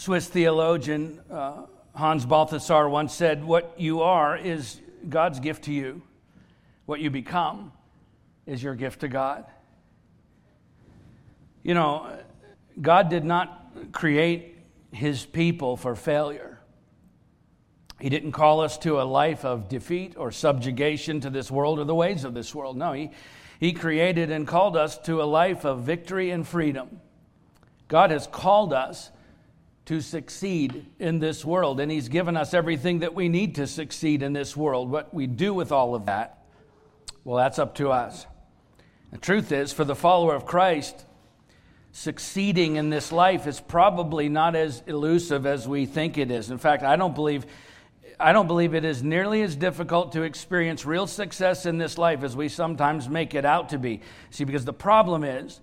Swiss theologian uh, Hans Balthasar once said, What you are is God's gift to you. What you become is your gift to God. You know, God did not create his people for failure. He didn't call us to a life of defeat or subjugation to this world or the ways of this world. No, he, he created and called us to a life of victory and freedom. God has called us to succeed in this world. And He's given us everything that we need to succeed in this world. What we do with all of that, well, that's up to us. The truth is, for the follower of Christ, succeeding in this life is probably not as elusive as we think it is. In fact, I don't believe. I don't believe it is nearly as difficult to experience real success in this life as we sometimes make it out to be. See, because the problem is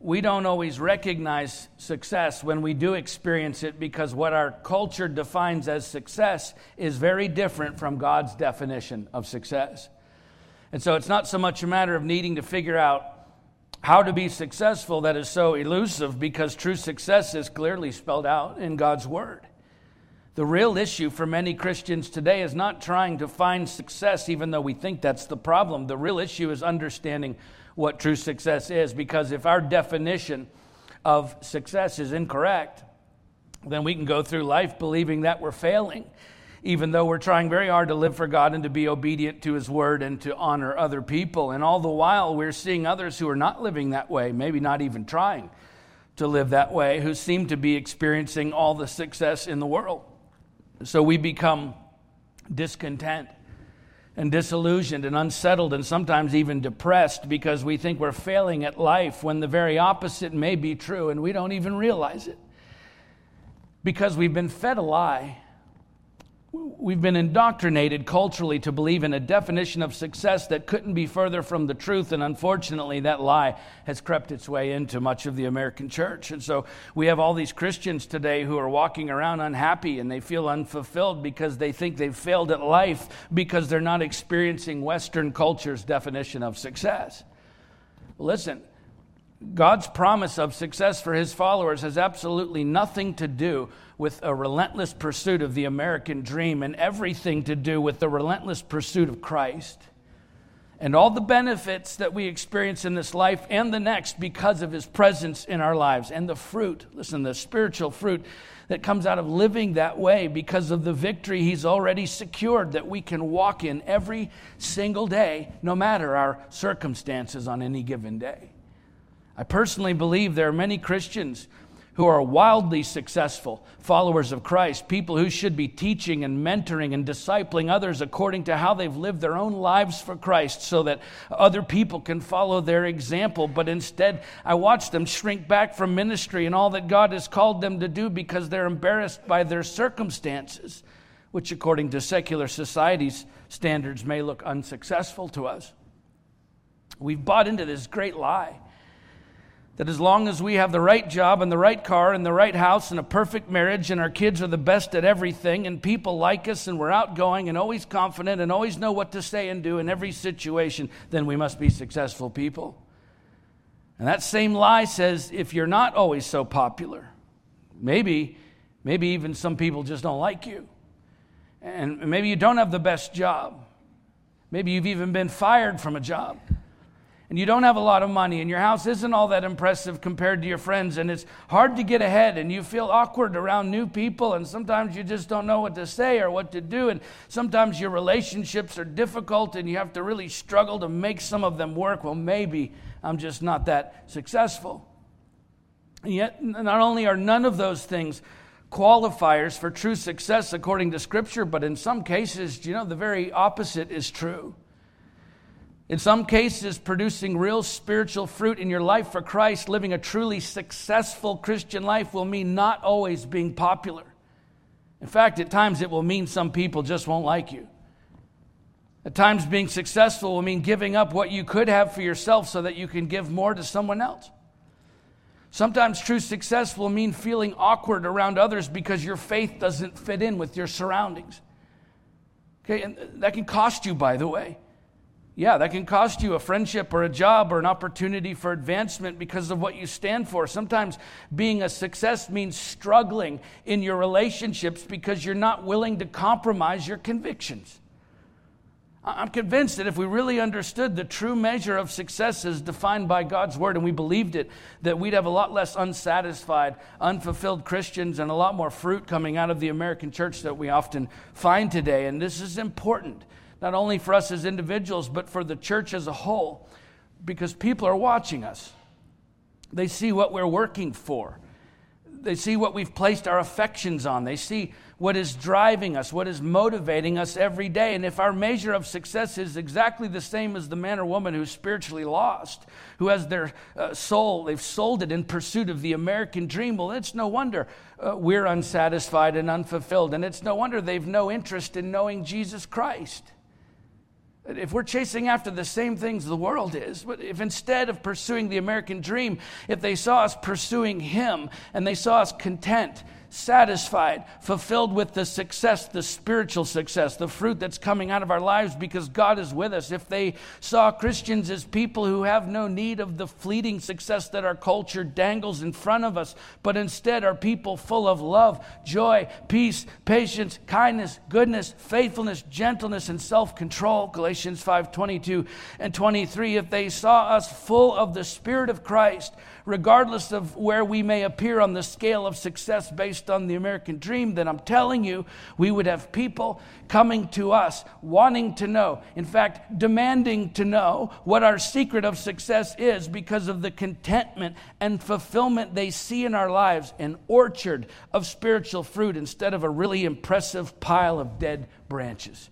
we don't always recognize success when we do experience it because what our culture defines as success is very different from God's definition of success. And so it's not so much a matter of needing to figure out how to be successful that is so elusive because true success is clearly spelled out in God's Word. The real issue for many Christians today is not trying to find success, even though we think that's the problem. The real issue is understanding what true success is. Because if our definition of success is incorrect, then we can go through life believing that we're failing, even though we're trying very hard to live for God and to be obedient to His word and to honor other people. And all the while, we're seeing others who are not living that way, maybe not even trying to live that way, who seem to be experiencing all the success in the world. So we become discontent and disillusioned and unsettled and sometimes even depressed because we think we're failing at life when the very opposite may be true and we don't even realize it. Because we've been fed a lie We've been indoctrinated culturally to believe in a definition of success that couldn't be further from the truth, and unfortunately, that lie has crept its way into much of the American church. And so we have all these Christians today who are walking around unhappy and they feel unfulfilled because they think they've failed at life because they're not experiencing Western culture's definition of success. Listen, God's promise of success for his followers has absolutely nothing to do with a relentless pursuit of the American dream and everything to do with the relentless pursuit of Christ. And all the benefits that we experience in this life and the next because of his presence in our lives. And the fruit, listen, the spiritual fruit that comes out of living that way because of the victory he's already secured that we can walk in every single day, no matter our circumstances on any given day. I personally believe there are many Christians who are wildly successful followers of Christ, people who should be teaching and mentoring and discipling others according to how they've lived their own lives for Christ so that other people can follow their example. But instead, I watch them shrink back from ministry and all that God has called them to do because they're embarrassed by their circumstances, which, according to secular society's standards, may look unsuccessful to us. We've bought into this great lie that as long as we have the right job and the right car and the right house and a perfect marriage and our kids are the best at everything and people like us and we're outgoing and always confident and always know what to say and do in every situation, then we must be successful people. And that same lie says if you're not always so popular, maybe, maybe even some people just don't like you. And maybe you don't have the best job. Maybe you've even been fired from a job and you don't have a lot of money and your house isn't all that impressive compared to your friends and it's hard to get ahead and you feel awkward around new people and sometimes you just don't know what to say or what to do and sometimes your relationships are difficult and you have to really struggle to make some of them work. Well maybe i'm just not that successful. And yet not only are none of those things qualifiers for true success according to scripture but in some cases you know the very opposite is true in some cases, producing real spiritual fruit in your life for Christ, living a truly successful Christian life, will mean not always being popular. In fact, at times it will mean some people just won't like you. At times, being successful will mean giving up what you could have for yourself so that you can give more to someone else. Sometimes true success will mean feeling awkward around others because your faith doesn't fit in with your surroundings. Okay, and that can cost you, by the way. Yeah, that can cost you a friendship or a job or an opportunity for advancement because of what you stand for. Sometimes being a success means struggling in your relationships because you're not willing to compromise your convictions. I'm convinced that if we really understood the true measure of success as defined by God's word and we believed it, that we'd have a lot less unsatisfied, unfulfilled Christians and a lot more fruit coming out of the American church that we often find today. And this is important not only for us as individuals, but for the church as a whole, because people are watching us. They see what we're working for, they see what we've placed our affections on, they see what is driving us, what is motivating us every day. And if our measure of success is exactly the same as the man or woman who's spiritually lost, who has their uh, soul, they've sold it in pursuit of the American dream, well, it's no wonder uh, we're unsatisfied and unfulfilled. And it's no wonder they've no interest in knowing Jesus Christ if we're chasing after the same things the world is, if instead of pursuing the American dream, if they saw us pursuing Him and they saw us content, satisfied, fulfilled with the success, the spiritual success, the fruit that's coming out of our lives because God is with us. If they saw Christians as people who have no need of the fleeting success that our culture dangles in front of us, but instead are people full of love, joy, peace, patience, kindness, goodness, faithfulness, gentleness, and self-control, Galatians 5 22 and 23, if they saw us full of the Spirit of Christ, regardless of where we may appear on the scale of success based on the American dream, then I'm telling you, we would have people coming to us wanting to know, in fact, demanding to know what our secret of success is because of the contentment and fulfillment they see in our lives an orchard of spiritual fruit instead of a really impressive pile of dead branches.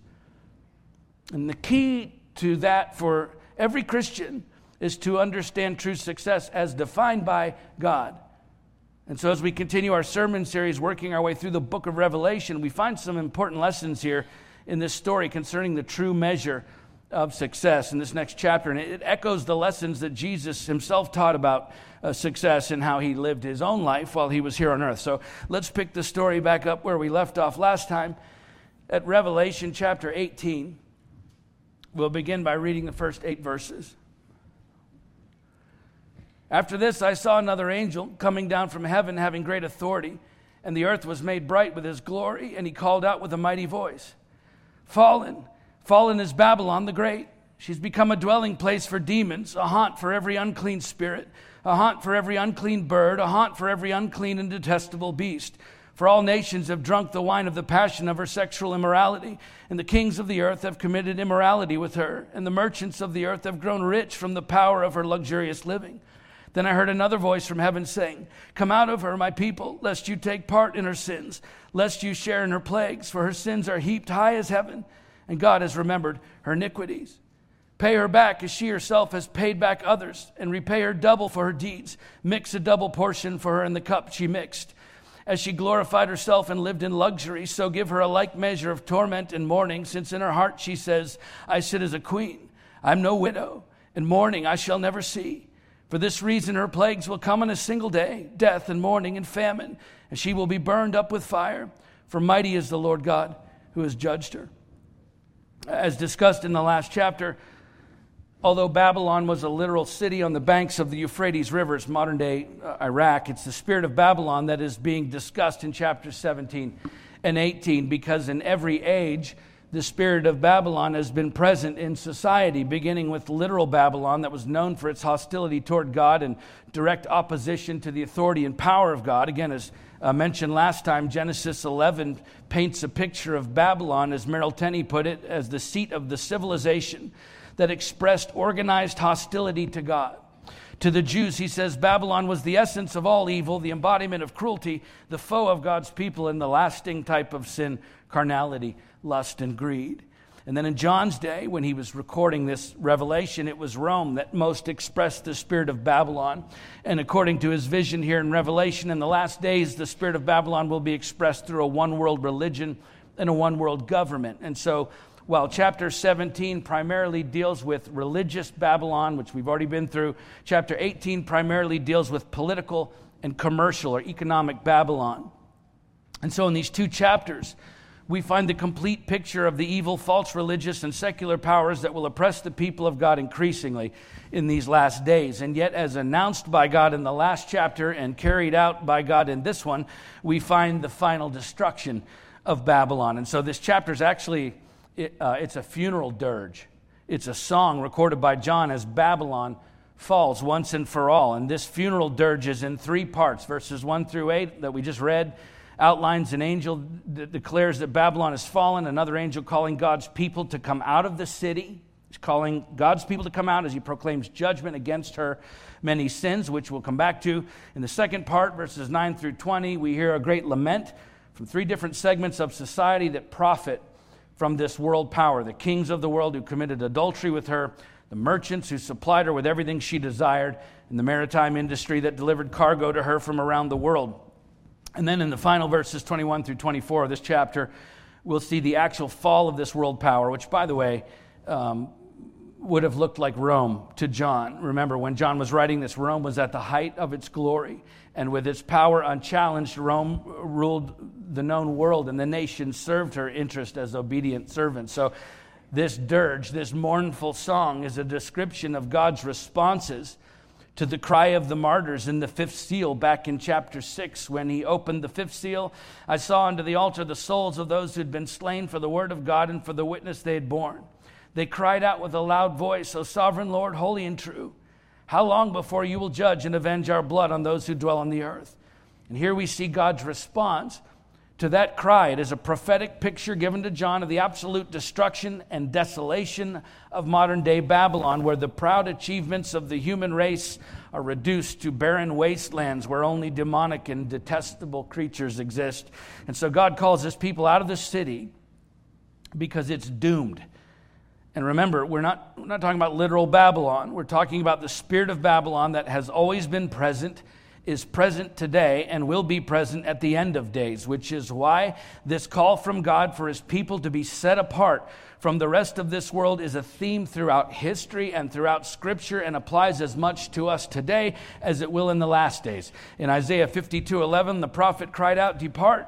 And the key to that for every Christian is to understand true success as defined by God. And so, as we continue our sermon series, working our way through the book of Revelation, we find some important lessons here in this story concerning the true measure of success in this next chapter. And it echoes the lessons that Jesus himself taught about uh, success and how he lived his own life while he was here on earth. So, let's pick the story back up where we left off last time at Revelation chapter 18. We'll begin by reading the first eight verses. After this, I saw another angel coming down from heaven, having great authority, and the earth was made bright with his glory, and he called out with a mighty voice Fallen, fallen is Babylon the Great. She's become a dwelling place for demons, a haunt for every unclean spirit, a haunt for every unclean bird, a haunt for every unclean and detestable beast. For all nations have drunk the wine of the passion of her sexual immorality, and the kings of the earth have committed immorality with her, and the merchants of the earth have grown rich from the power of her luxurious living. Then I heard another voice from heaven saying, Come out of her, my people, lest you take part in her sins, lest you share in her plagues, for her sins are heaped high as heaven, and God has remembered her iniquities. Pay her back as she herself has paid back others, and repay her double for her deeds. Mix a double portion for her in the cup she mixed. As she glorified herself and lived in luxury, so give her a like measure of torment and mourning, since in her heart she says, I sit as a queen. I'm no widow, and mourning I shall never see. For this reason, her plagues will come in a single day death and mourning and famine, and she will be burned up with fire. For mighty is the Lord God who has judged her. As discussed in the last chapter, although Babylon was a literal city on the banks of the Euphrates River, Rivers, modern day uh, Iraq, it's the spirit of Babylon that is being discussed in chapters 17 and 18 because in every age, the spirit of Babylon has been present in society, beginning with literal Babylon, that was known for its hostility toward God and direct opposition to the authority and power of God. Again, as uh, mentioned last time, Genesis 11 paints a picture of Babylon, as Merrill Tenney put it, as the seat of the civilization that expressed organized hostility to God. To the Jews, he says Babylon was the essence of all evil, the embodiment of cruelty, the foe of God's people, and the lasting type of sin, carnality lust, and greed. And then in John's day, when he was recording this revelation, it was Rome that most expressed the spirit of Babylon. And according to his vision here in Revelation, in the last days, the spirit of Babylon will be expressed through a one world religion and a one world government. And so, while chapter 17 primarily deals with religious Babylon, which we've already been through, chapter 18 primarily deals with political and commercial or economic Babylon. And so, in these two chapters, we find the complete picture of the evil, false religious, and secular powers that will oppress the people of God increasingly in these last days. And yet, as announced by God in the last chapter and carried out by God in this one, we find the final destruction of Babylon. And so, this chapter is actually it, uh, it's a funeral dirge. It's a song recorded by John as Babylon falls once and for all. And this funeral dirge is in three parts verses 1 through 8 that we just read outlines an angel that declares that Babylon has fallen, another angel calling God's people to come out of the city. He's calling God's people to come out as he proclaims judgment against her many sins, which we'll come back to. In the second part, verses 9 through 20, we hear a great lament from three different segments of society that profit from this world power the kings of the world who committed adultery with her, the merchants who supplied her with everything she desired, and the maritime industry that delivered cargo to her from around the world. And then in the final verses 21 through 24 of this chapter, we'll see the actual fall of this world power, which, by the way, um, would have looked like Rome to John. Remember, when John was writing this, Rome was at the height of its glory. And with its power unchallenged, Rome ruled the known world, and the nation served her interest as obedient servants. So, this dirge, this mournful song, is a description of God's responses to the cry of the martyrs in the fifth seal back in chapter 6 when he opened the fifth seal. I saw under the altar the souls of those who had been slain for the word of god and for the witness they had borne. They cried out with a loud voice o sovereign lord holy and true how long before you will judge and avenge our blood on those who dwell on the earth? And here we see god's response to that cry. It is a prophetic picture given to John of the absolute destruction and desolation of modern day Babylon, where the proud achievements of the human race are reduced to barren wastelands where only demonic and detestable creatures exist. And so God calls his people out of the city because it's doomed. And remember, we're not, we're not talking about literal Babylon. We're talking about the spirit of Babylon that has always been present is present today and will be present at the end of days, which is why this call from God for his people to be set apart from the rest of this world is a theme throughout history and throughout scripture and applies as much to us today as it will in the last days. In Isaiah 52 11, the prophet cried out, Depart,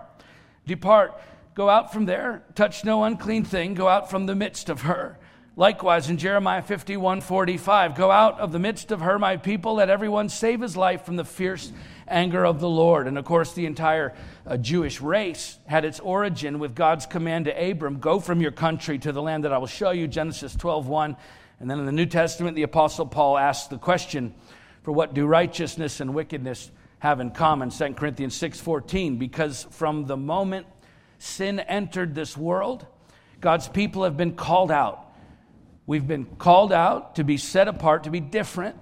depart, go out from there, touch no unclean thing, go out from the midst of her. Likewise, in Jeremiah 51 45, go out of the midst of her, my people, let everyone save his life from the fierce anger of the Lord. And of course, the entire uh, Jewish race had its origin with God's command to Abram go from your country to the land that I will show you, Genesis 12 1. And then in the New Testament, the Apostle Paul asks the question for what do righteousness and wickedness have in common? 2 Corinthians 6 14, because from the moment sin entered this world, God's people have been called out We've been called out to be set apart, to be different.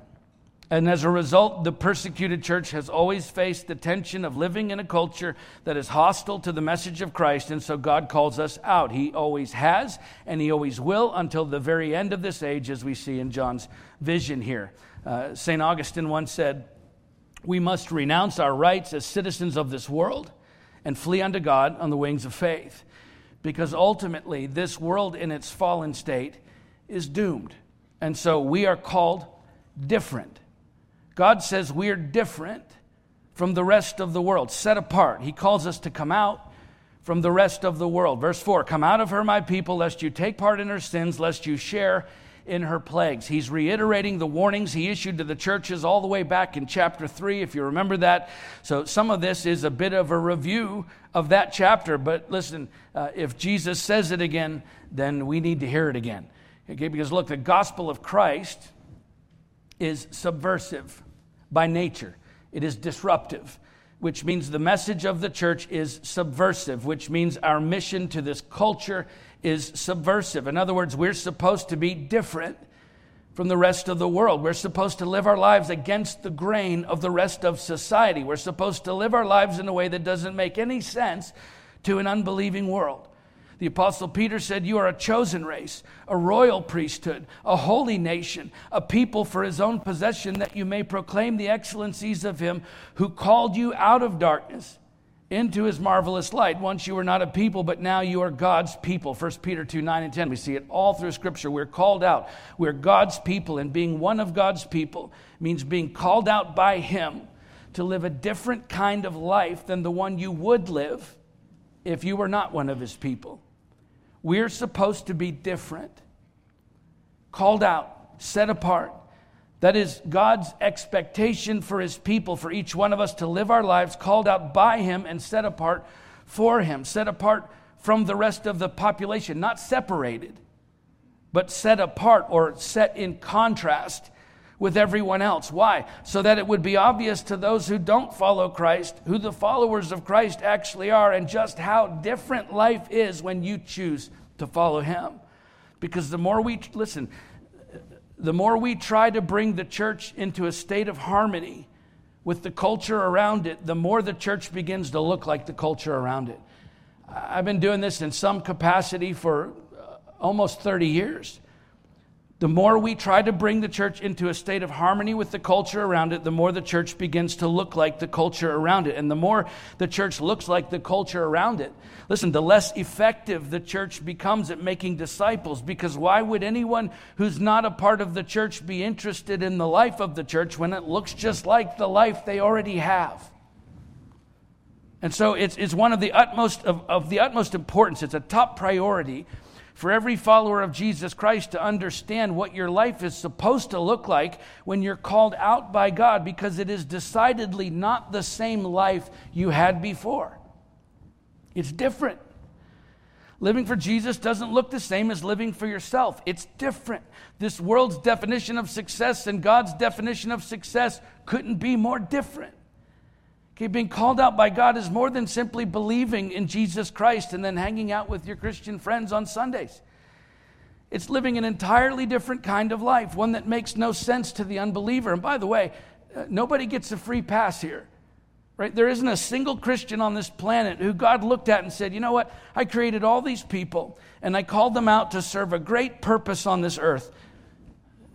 And as a result, the persecuted church has always faced the tension of living in a culture that is hostile to the message of Christ. And so God calls us out. He always has, and He always will until the very end of this age, as we see in John's vision here. Uh, St. Augustine once said, We must renounce our rights as citizens of this world and flee unto God on the wings of faith. Because ultimately, this world in its fallen state is doomed. And so we are called different. God says we're different from the rest of the world, set apart. He calls us to come out from the rest of the world. Verse 4 Come out of her, my people, lest you take part in her sins, lest you share in her plagues. He's reiterating the warnings he issued to the churches all the way back in chapter 3, if you remember that. So some of this is a bit of a review of that chapter. But listen, uh, if Jesus says it again, then we need to hear it again. Okay, because look, the gospel of Christ is subversive by nature, it is disruptive, which means the message of the church is subversive, which means our mission to this culture is subversive. In other words, we're supposed to be different from the rest of the world. We're supposed to live our lives against the grain of the rest of society. We're supposed to live our lives in a way that doesn't make any sense to an unbelieving world. The Apostle Peter said, You are a chosen race, a royal priesthood, a holy nation, a people for his own possession, that you may proclaim the excellencies of him who called you out of darkness into his marvelous light. Once you were not a people, but now you are God's people. 1 Peter 2 9 and 10. We see it all through Scripture. We're called out. We're God's people, and being one of God's people means being called out by him to live a different kind of life than the one you would live if you were not one of his people. We're supposed to be different, called out, set apart. That is God's expectation for his people, for each one of us to live our lives called out by him and set apart for him, set apart from the rest of the population, not separated, but set apart or set in contrast with everyone else. Why? So that it would be obvious to those who don't follow Christ who the followers of Christ actually are and just how different life is when you choose to follow Him. Because the more we, listen, the more we try to bring the church into a state of harmony with the culture around it, the more the church begins to look like the culture around it. I've been doing this in some capacity for uh, almost 30 years. The more we try to bring the church into a state of harmony with the culture around it, the more the church begins to look like the culture around it. And the more the church looks like the culture around it, listen, the less effective the church becomes at making disciples. Because why would anyone who's not a part of the church be interested in the life of the church when it looks just like the life they already have? And so it's, it's one of the utmost of, of the utmost importance. It's a top priority for every follower of Jesus Christ to understand what your life is supposed to look like when you're called out by God, because it is decidedly not the same life you had before. It's different. Living for Jesus doesn't look the same as living for yourself. It's different. This world's definition of success and God's definition of success couldn't be more different. Okay, being called out by God is more than simply believing in Jesus Christ and then hanging out with your Christian friends on Sundays. It's living an entirely different kind of life, one that makes no sense to the unbeliever. And by the way, uh, nobody gets a free pass here. Right? There isn't a single Christian on this planet who God looked at and said, "You know what? I created all these people and I called them out to serve a great purpose on this earth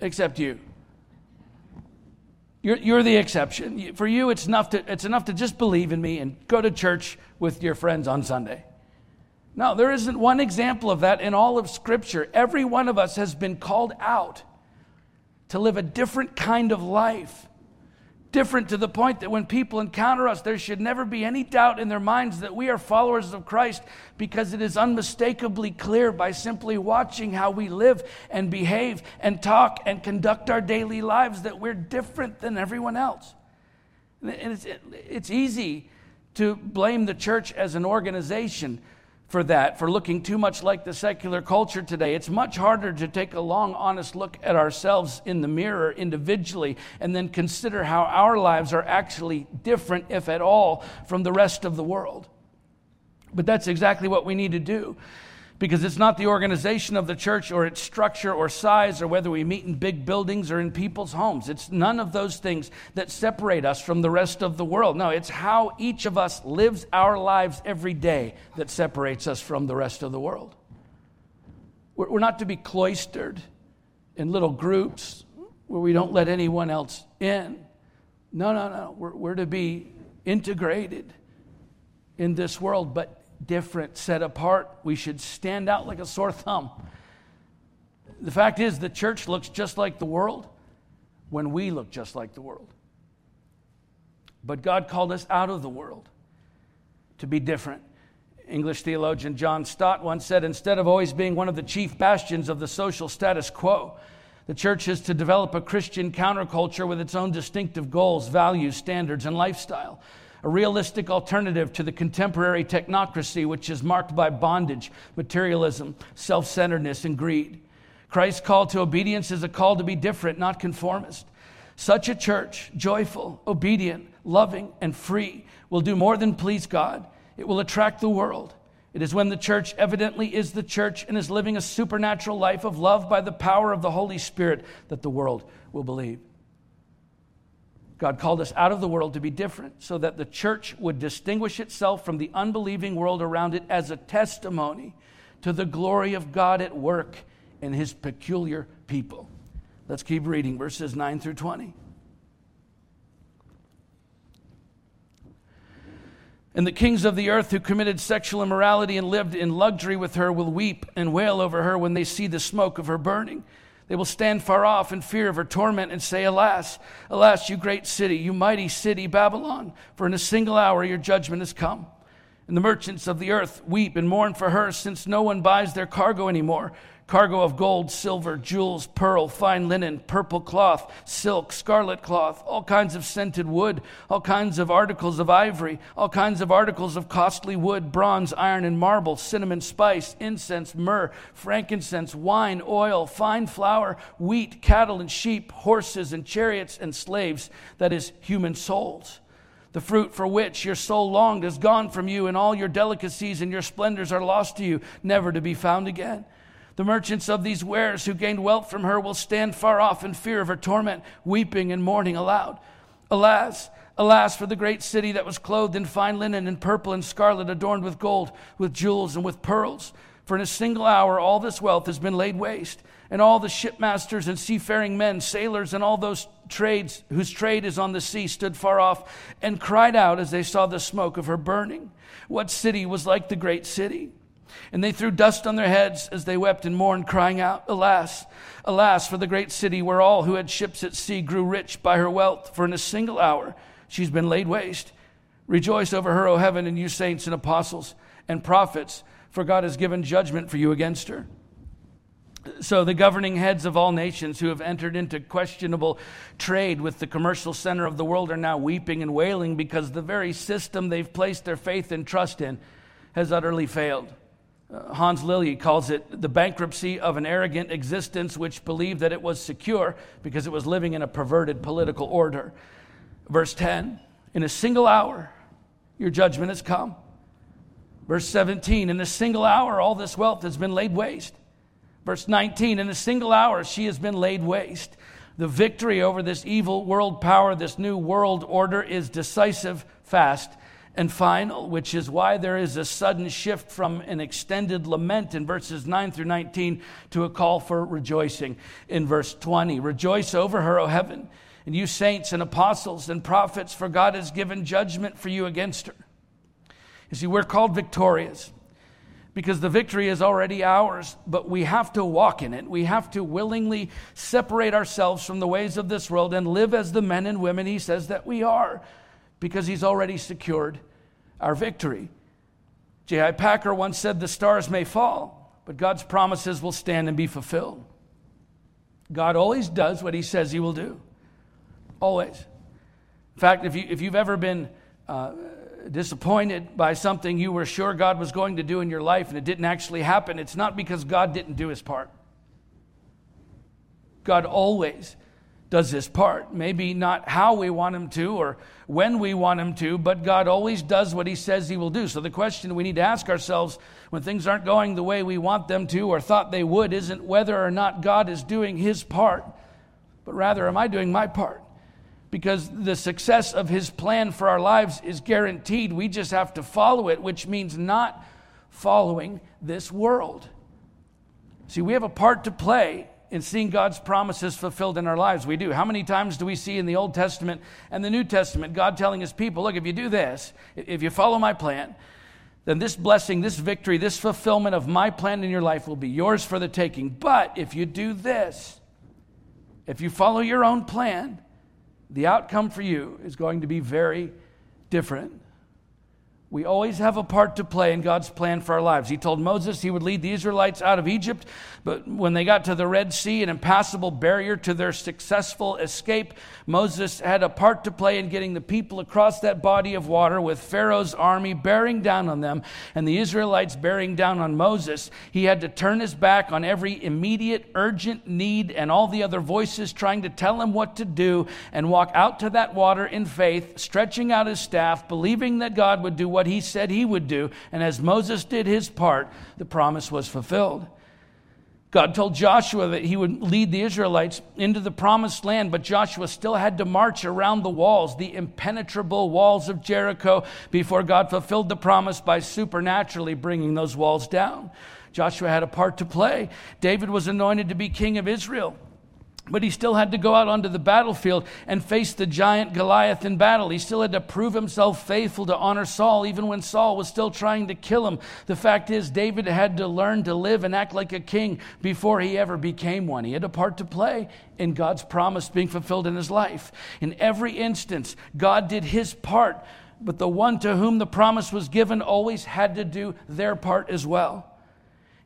except you." You're, you're the exception. For you, it's enough, to, it's enough to just believe in me and go to church with your friends on Sunday. No, there isn't one example of that in all of Scripture. Every one of us has been called out to live a different kind of life different to the point that when people encounter us, there should never be any doubt in their minds that we are followers of Christ because it is unmistakably clear by simply watching how we live and behave and talk and conduct our daily lives that we're different than everyone else. And it's, it's easy to blame the church as an organization for that, for looking too much like the secular culture today. It's much harder to take a long, honest look at ourselves in the mirror individually and then consider how our lives are actually different, if at all, from the rest of the world. But that's exactly what we need to do because it's not the organization of the church or its structure or size or whether we meet in big buildings or in people's homes. It's none of those things that separate us from the rest of the world. No, it's how each of us lives our lives every day that separates us from the rest of the world. We're not to be cloistered in little groups where we don't let anyone else in. No, no, no. We're, we're to be integrated in this world, but different, set apart. We should stand out like a sore thumb. The fact is, the church looks just like the world when we look just like the world. But God called us out of the world to be different. English theologian John Stott once said instead of always being one of the chief bastions of the social status quo, the church is to develop a Christian counterculture with its own distinctive goals, values, standards, and lifestyle a realistic alternative to the contemporary technocracy, which is marked by bondage, materialism, self centeredness, and greed. Christ's call to obedience is a call to be different, not conformist. Such a church, joyful, obedient, loving, and free, will do more than please God. It will attract the world. It is when the church evidently is the church and is living a supernatural life of love by the power of the Holy Spirit that the world will believe. God called us out of the world to be different so that the church would distinguish itself from the unbelieving world around it as a testimony to the glory of God at work in his peculiar people. Let's keep reading verses 9 through 20. And the kings of the earth who committed sexual immorality and lived in luxury with her will weep and wail over her when they see the smoke of her burning. They will stand far off in fear of her torment and say, Alas, alas, you great city, you mighty city, Babylon, for in a single hour your judgment has come. And the merchants of the earth weep and mourn for her, since no one buys their cargo anymore cargo of gold, silver, jewels, pearl, fine linen, purple cloth, silk, scarlet cloth, all kinds of scented wood, all kinds of articles of ivory, all kinds of articles of costly wood, bronze, iron, and marble, cinnamon, spice, incense, myrrh, frankincense, wine, oil, fine flour, wheat, cattle, and sheep, horses, and chariots, and slaves, that is, human souls. The fruit for which your soul longed is gone from you, and all your delicacies and your splendors are lost to you, never to be found again. The merchants of these wares who gained wealth from her will stand far off in fear of her torment, weeping and mourning aloud. Alas, alas, for the great city that was clothed in fine linen and purple and scarlet, adorned with gold, with jewels, and with pearls. For in a single hour all this wealth has been laid waste, and all the shipmasters and seafaring men, sailors, and all those trades whose trade is on the sea stood far off and cried out as they saw the smoke of her burning. What city was like the great city? And they threw dust on their heads as they wept and mourned, crying out, Alas, alas, for the great city where all who had ships at sea grew rich by her wealth, for in a single hour she's been laid waste. Rejoice over her, O heaven, and you saints and apostles and prophets, for God has given judgment for you against her. So, the governing heads of all nations who have entered into questionable trade with the commercial center of the world are now weeping and wailing because the very system they've placed their faith and trust in has utterly failed. Uh, Hans Lilje calls it the bankruptcy of an arrogant existence which believed that it was secure because it was living in a perverted political order. Verse 10 In a single hour, your judgment has come. Verse 17 In a single hour, all this wealth has been laid waste. Verse 19 In a single hour, she has been laid waste. The victory over this evil world power, this new world order, is decisive, fast, and final, which is why there is a sudden shift from an extended lament in verses 9 through 19 to a call for rejoicing in verse 20. Rejoice over her, O heaven, and you saints and apostles and prophets, for God has given judgment for you against her. You see, we're called victorious because the victory is already ours, but we have to walk in it. We have to willingly separate ourselves from the ways of this world and live as the men and women He says that we are because he's already secured our victory. J.I. Packer once said, The stars may fall, but God's promises will stand and be fulfilled. God always does what he says he will do. Always. In fact, if, you, if you've ever been uh, disappointed by something you were sure God was going to do in your life and it didn't actually happen, it's not because God didn't do his part. God always does his part. Maybe not how we want him to or when we want him to, but God always does what he says he will do. So the question we need to ask ourselves when things aren't going the way we want them to or thought they would isn't whether or not God is doing his part, but rather, am I doing my part? Because the success of his plan for our lives is guaranteed. We just have to follow it, which means not following this world. See, we have a part to play in seeing God's promises fulfilled in our lives. We do. How many times do we see in the Old Testament and the New Testament God telling his people, look, if you do this, if you follow my plan, then this blessing, this victory, this fulfillment of my plan in your life will be yours for the taking. But if you do this, if you follow your own plan, the outcome for you is going to be very different. We always have a part to play in God's plan for our lives. He told Moses he would lead the Israelites out of Egypt, but when they got to the Red Sea, an impassable barrier to their successful escape, Moses had a part to play in getting the people across that body of water with Pharaoh's army bearing down on them and the Israelites bearing down on Moses. He had to turn his back on every immediate, urgent need and all the other voices trying to tell him what to do and walk out to that water in faith, stretching out his staff, believing that God would do what what he said he would do. And as Moses did his part, the promise was fulfilled. God told Joshua that he would lead the Israelites into the promised land, but Joshua still had to march around the walls, the impenetrable walls of Jericho, before God fulfilled the promise by supernaturally bringing those walls down. Joshua had a part to play. David was anointed to be king of Israel. But he still had to go out onto the battlefield and face the giant Goliath in battle. He still had to prove himself faithful to honor Saul, even when Saul was still trying to kill him. The fact is, David had to learn to live and act like a king before he ever became one. He had a part to play in God's promise being fulfilled in his life. In every instance, God did his part but the one to whom the promise was given always had to do their part as well.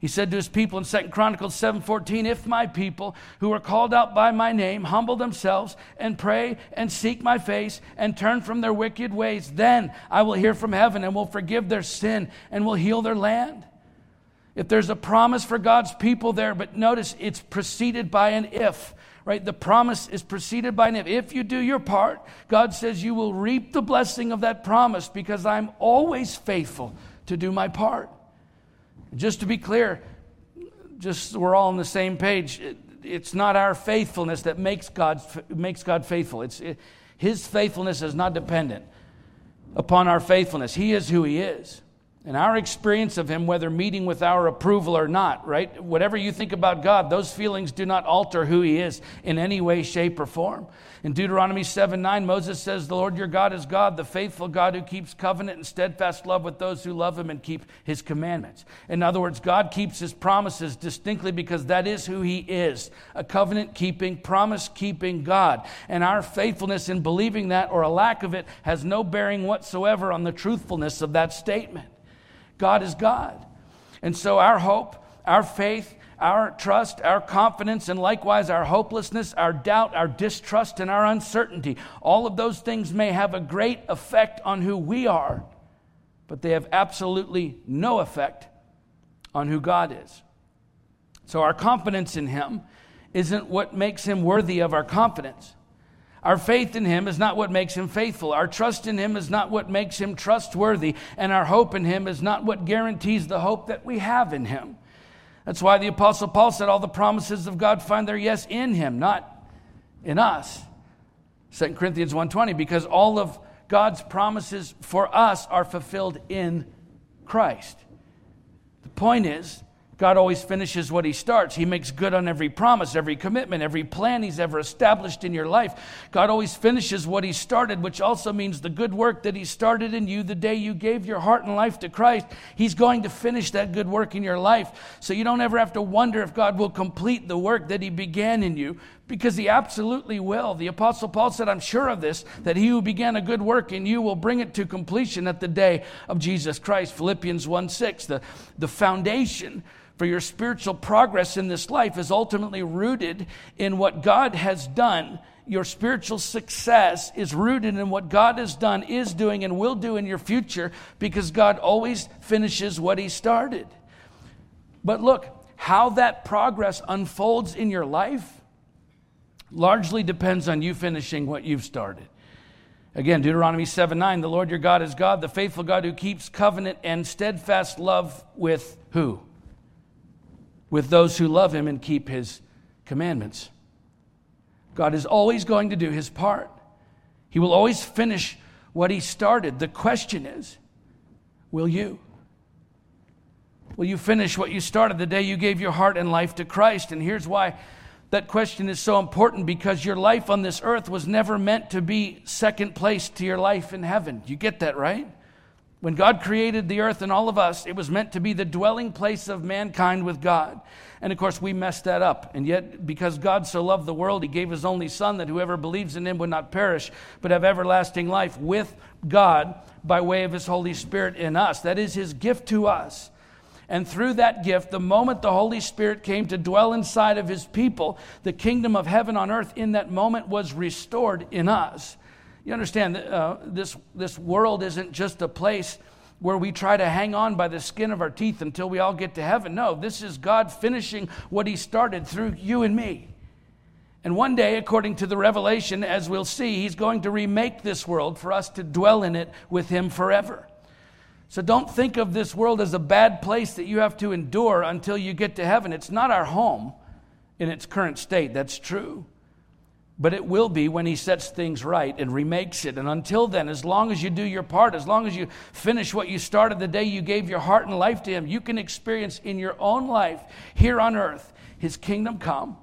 He said to his people in 2 Chronicles 7:14, "If my people who are called out by my name humble themselves and pray and seek my face and turn from their wicked ways, then I will hear from heaven and will forgive their sin and will heal their land." If there's a promise for God's people there, but notice it's preceded by an if right? The promise is preceded by an if. If you do your part, God says you will reap the blessing of that promise because I'm always faithful to do my part. Just to be clear, just we're all on the same page, it, it's not our faithfulness that makes God, makes God faithful. It's, it, his faithfulness is not dependent upon our faithfulness. He is who He is and our experience of Him, whether meeting with our approval or not, right? Whatever you think about God, those feelings do not alter who He is in any way, shape, or form. In Deuteronomy 7 9, Moses says, The Lord your God is God, the faithful God who keeps covenant and steadfast love with those who love Him and keep His commandments. In other words, God keeps His promises distinctly because that is who He is a covenant keeping, promise keeping God. And our faithfulness in believing that or a lack of it has no bearing whatsoever on the truthfulness of that statement. God is God. And so our hope, our faith, our trust, our confidence, and likewise our hopelessness, our doubt, our distrust, and our uncertainty, all of those things may have a great effect on who we are, but they have absolutely no effect on who God is. So our confidence in Him isn't what makes Him worthy of our confidence. Our faith in Him is not what makes Him faithful. Our trust in Him is not what makes Him trustworthy. And our hope in Him is not what guarantees the hope that we have in Him. That's why the Apostle Paul said all the promises of God find their yes in Him, not in us. 2 Corinthians 1.20, because all of God's promises for us are fulfilled in Christ. The point is, God always finishes what He starts. He makes good on every promise, every commitment, every plan He's ever established in your life. God always finishes what He started, which also means the good work that He started in you the day you gave your heart and life to Christ. He's going to finish that good work in your life. So you don't ever have to wonder if God will complete the work that He began in you because he absolutely will. The Apostle Paul said, I'm sure of this, that he who began a good work in you will bring it to completion at the day of Jesus Christ. Philippians 1 6, the, the foundation for your spiritual progress in this life is ultimately rooted in what God has done. Your spiritual success is rooted in what God has done, is doing, and will do in your future because God always finishes what He started. But look, how that progress unfolds in your life largely depends on you finishing what you've started. Again, Deuteronomy 7 9, the Lord your God is God, the faithful God who keeps covenant and steadfast love with who? With those who love him and keep his commandments. God is always going to do his part, he will always finish what he started. The question is, will you? Will you finish what you started the day you gave your heart and life to Christ? And here's why that question is so important because your life on this earth was never meant to be second place to your life in heaven. You get that, right? When God created the earth and all of us, it was meant to be the dwelling place of mankind with God. And of course, we messed that up. And yet, because God so loved the world, He gave His only Son that whoever believes in Him would not perish, but have everlasting life with God by way of His Holy Spirit in us. That is His gift to us. And through that gift, the moment the Holy Spirit came to dwell inside of his people, the kingdom of heaven on earth in that moment was restored in us. You understand, uh, this, this world isn't just a place where we try to hang on by the skin of our teeth until we all get to heaven. No, this is God finishing what he started through you and me. And one day, according to the revelation, as we'll see, he's going to remake this world for us to dwell in it with him forever. So don't think of this world as a bad place that you have to endure until you get to heaven. It's not our home in its current state, that's true. But it will be when He sets things right and remakes it. And until then, as long as you do your part, as long as you finish what you started the day you gave your heart and life to Him, you can experience in your own life here on earth His kingdom come,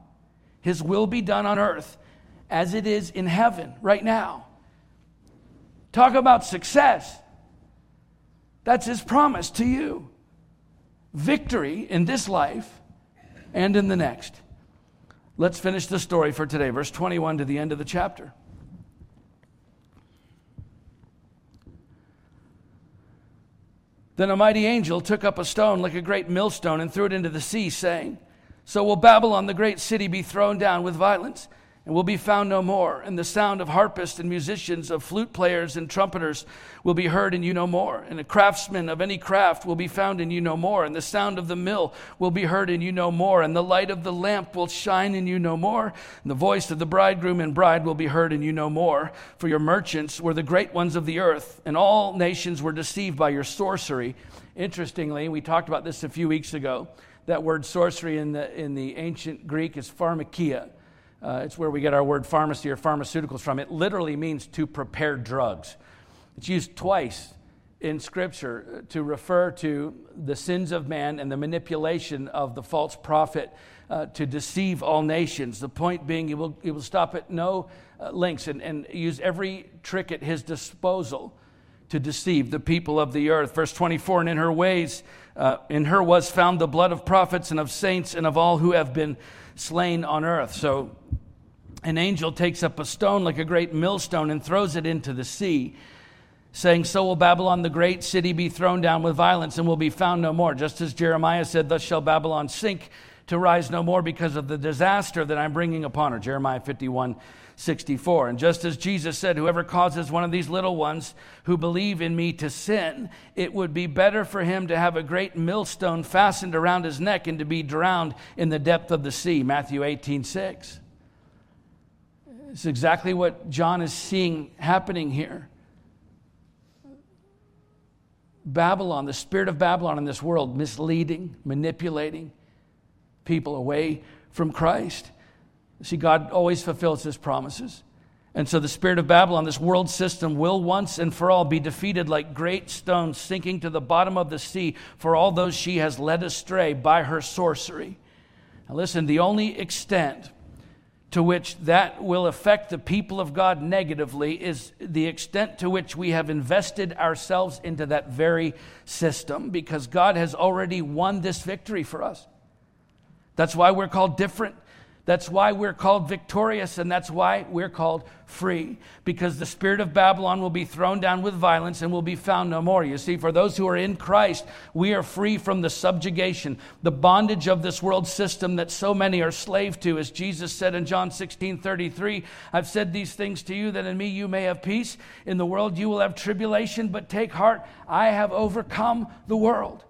His will be done on earth as it is in heaven right now. Talk about success. That's his promise to you victory in this life and in the next. Let's finish the story for today, verse 21 to the end of the chapter. Then a mighty angel took up a stone like a great millstone and threw it into the sea, saying, So will Babylon, the great city, be thrown down with violence and will be found no more. And the sound of harpists and musicians, of flute players and trumpeters will be heard in you no more. And a craftsman of any craft will be found in you no more. And the sound of the mill will be heard in you no more. And the light of the lamp will shine in you no more. And the voice of the bridegroom and bride will be heard in you no more. For your merchants were the great ones of the earth, and all nations were deceived by your sorcery. Interestingly, we talked about this a few weeks ago. That word sorcery in the, in the ancient Greek is pharmakia uh, it's where we get our word pharmacy or pharmaceuticals from. It literally means to prepare drugs. It's used twice in Scripture to refer to the sins of man and the manipulation of the false prophet uh, to deceive all nations. The point being, he will, he will stop at no uh, lengths and, and use every trick at his disposal to deceive the people of the earth. Verse 24, and in her ways, uh, in her was found the blood of prophets and of saints and of all who have been slain on earth. So an angel takes up a stone like a great millstone and throws it into the sea, saying, So will Babylon, the great city, be thrown down with violence and will be found no more. Just as Jeremiah said, Thus shall Babylon sink to rise no more because of the disaster that I'm bringing upon her. Jeremiah 51 64. And just as Jesus said, Whoever causes one of these little ones who believe in me to sin, it would be better for him to have a great millstone fastened around his neck and to be drowned in the depth of the sea. Matthew 18 6. It's exactly what John is seeing happening here. Babylon, the spirit of Babylon in this world, misleading, manipulating people away from Christ. See, God always fulfills his promises. And so the spirit of Babylon, this world system, will once and for all be defeated like great stones sinking to the bottom of the sea for all those she has led astray by her sorcery. Now, listen, the only extent to which that will affect the people of God negatively is the extent to which we have invested ourselves into that very system because God has already won this victory for us. That's why we're called different. That's why we're called victorious, and that's why we're called free. Because the spirit of Babylon will be thrown down with violence and will be found no more. You see, for those who are in Christ, we are free from the subjugation, the bondage of this world system that so many are slave to. As Jesus said in John 16 33, I've said these things to you that in me you may have peace. In the world you will have tribulation, but take heart, I have overcome the world.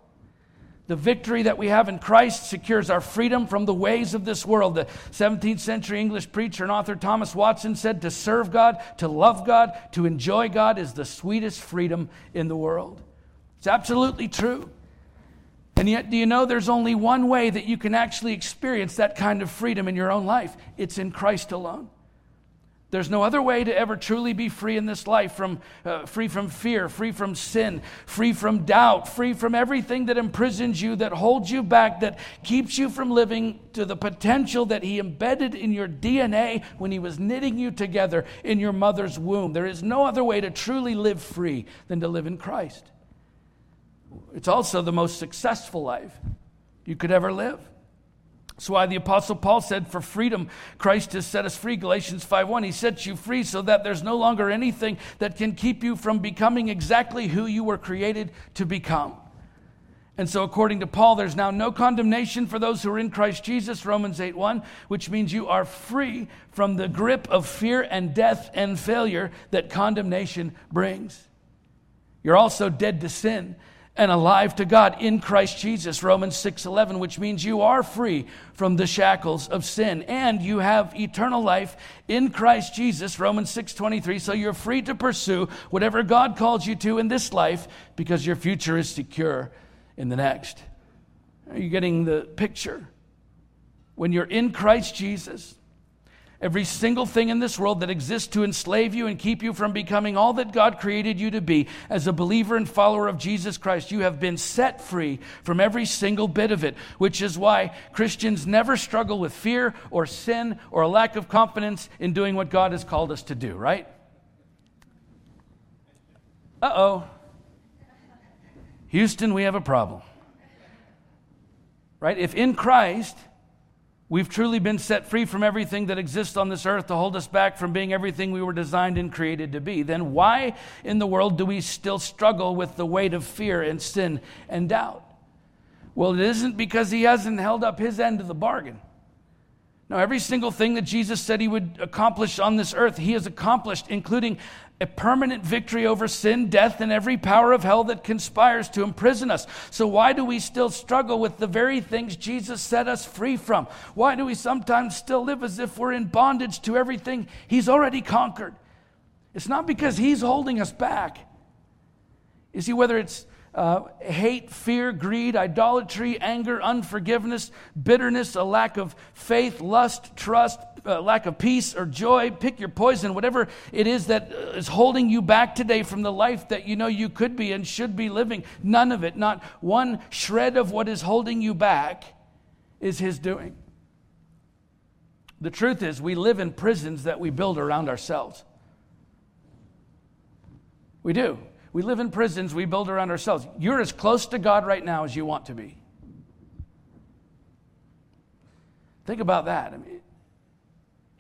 The victory that we have in Christ secures our freedom from the ways of this world. The 17th century English preacher and author Thomas Watson said, To serve God, to love God, to enjoy God is the sweetest freedom in the world. It's absolutely true. And yet, do you know there's only one way that you can actually experience that kind of freedom in your own life? It's in Christ alone. There's no other way to ever truly be free in this life from uh, free from fear, free from sin, free from doubt, free from everything that imprisons you, that holds you back, that keeps you from living to the potential that he embedded in your DNA when he was knitting you together in your mother's womb. There is no other way to truly live free than to live in Christ. It's also the most successful life you could ever live. That's why the apostle Paul said, "For freedom Christ has set us free." Galatians 5:1. He sets you free so that there's no longer anything that can keep you from becoming exactly who you were created to become. And so according to Paul, there's now no condemnation for those who are in Christ Jesus, Romans 8:1, which means you are free from the grip of fear and death and failure that condemnation brings. You're also dead to sin and alive to God in Christ Jesus, Romans 6:11, which means you are free from the shackles of sin and you have eternal life in Christ Jesus, Romans 6:23, so you're free to pursue whatever God calls you to in this life because your future is secure in the next. Are you getting the picture? When you're in Christ Jesus, Every single thing in this world that exists to enslave you and keep you from becoming all that God created you to be as a believer and follower of Jesus Christ, you have been set free from every single bit of it, which is why Christians never struggle with fear or sin or a lack of confidence in doing what God has called us to do, right? Uh oh. Houston, we have a problem. Right? If in Christ, we've truly been set free from everything that exists on this earth to hold us back from being everything we were designed and created to be, then why in the world do we still struggle with the weight of fear and sin and doubt? Well, it isn't because he hasn't held up his end of the bargain. Now, every single thing that Jesus said he would accomplish on this earth, he has accomplished, including a permanent victory over sin, death, and every power of hell that conspires to imprison us. So, why do we still struggle with the very things Jesus set us free from? Why do we sometimes still live as if we're in bondage to everything he's already conquered? It's not because he's holding us back. You see, whether it's uh, hate, fear, greed, idolatry, anger, unforgiveness, bitterness, a lack of faith, lust, trust, uh, lack of peace or joy. Pick your poison, whatever it is that uh, holding you back today from the life that you know you could be and should be living. None of it, not one shred of what is holding you back, is His doing. The truth is, we live in prisons that we build around ourselves. We do. We live in prisons we build around ourselves. You're as close to God right now as you want to be. Think about that. I mean,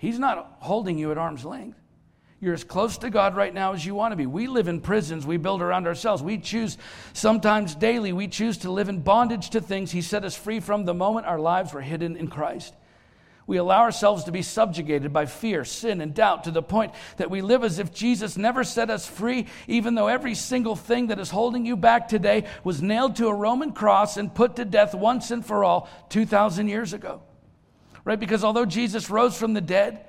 he's not holding you at arm's length. You're as close to God right now as you want to be. We live in prisons we build around ourselves. We choose sometimes daily, we choose to live in bondage to things He set us free from the moment our lives were hidden in Christ. We allow ourselves to be subjugated by fear, sin, and doubt to the point that we live as if Jesus never set us free, even though every single thing that is holding you back today was nailed to a Roman cross and put to death once and for all 2,000 years ago. Right? Because although Jesus rose from the dead,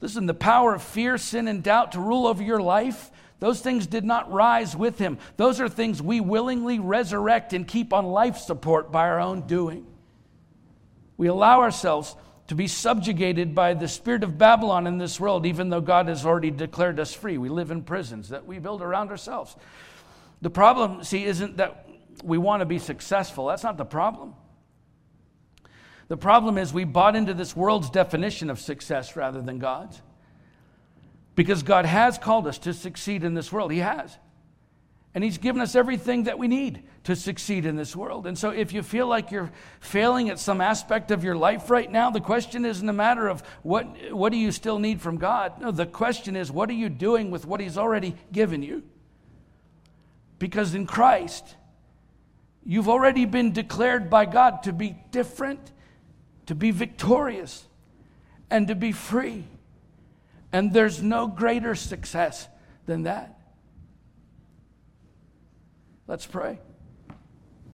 listen, the power of fear, sin, and doubt to rule over your life, those things did not rise with him. Those are things we willingly resurrect and keep on life support by our own doing. We allow ourselves to be subjugated by the spirit of Babylon in this world, even though God has already declared us free. We live in prisons that we build around ourselves. The problem, see, isn't that we want to be successful. That's not the problem. The problem is we bought into this world's definition of success rather than God's. Because God has called us to succeed in this world. He has. And He's given us everything that we need to succeed in this world. And so, if you feel like you're failing at some aspect of your life right now, the question isn't a matter of what, what do you still need from God. No, the question is, what are you doing with what He's already given you? Because in Christ, you've already been declared by God to be different, to be victorious, and to be free. And there's no greater success than that. Let's pray.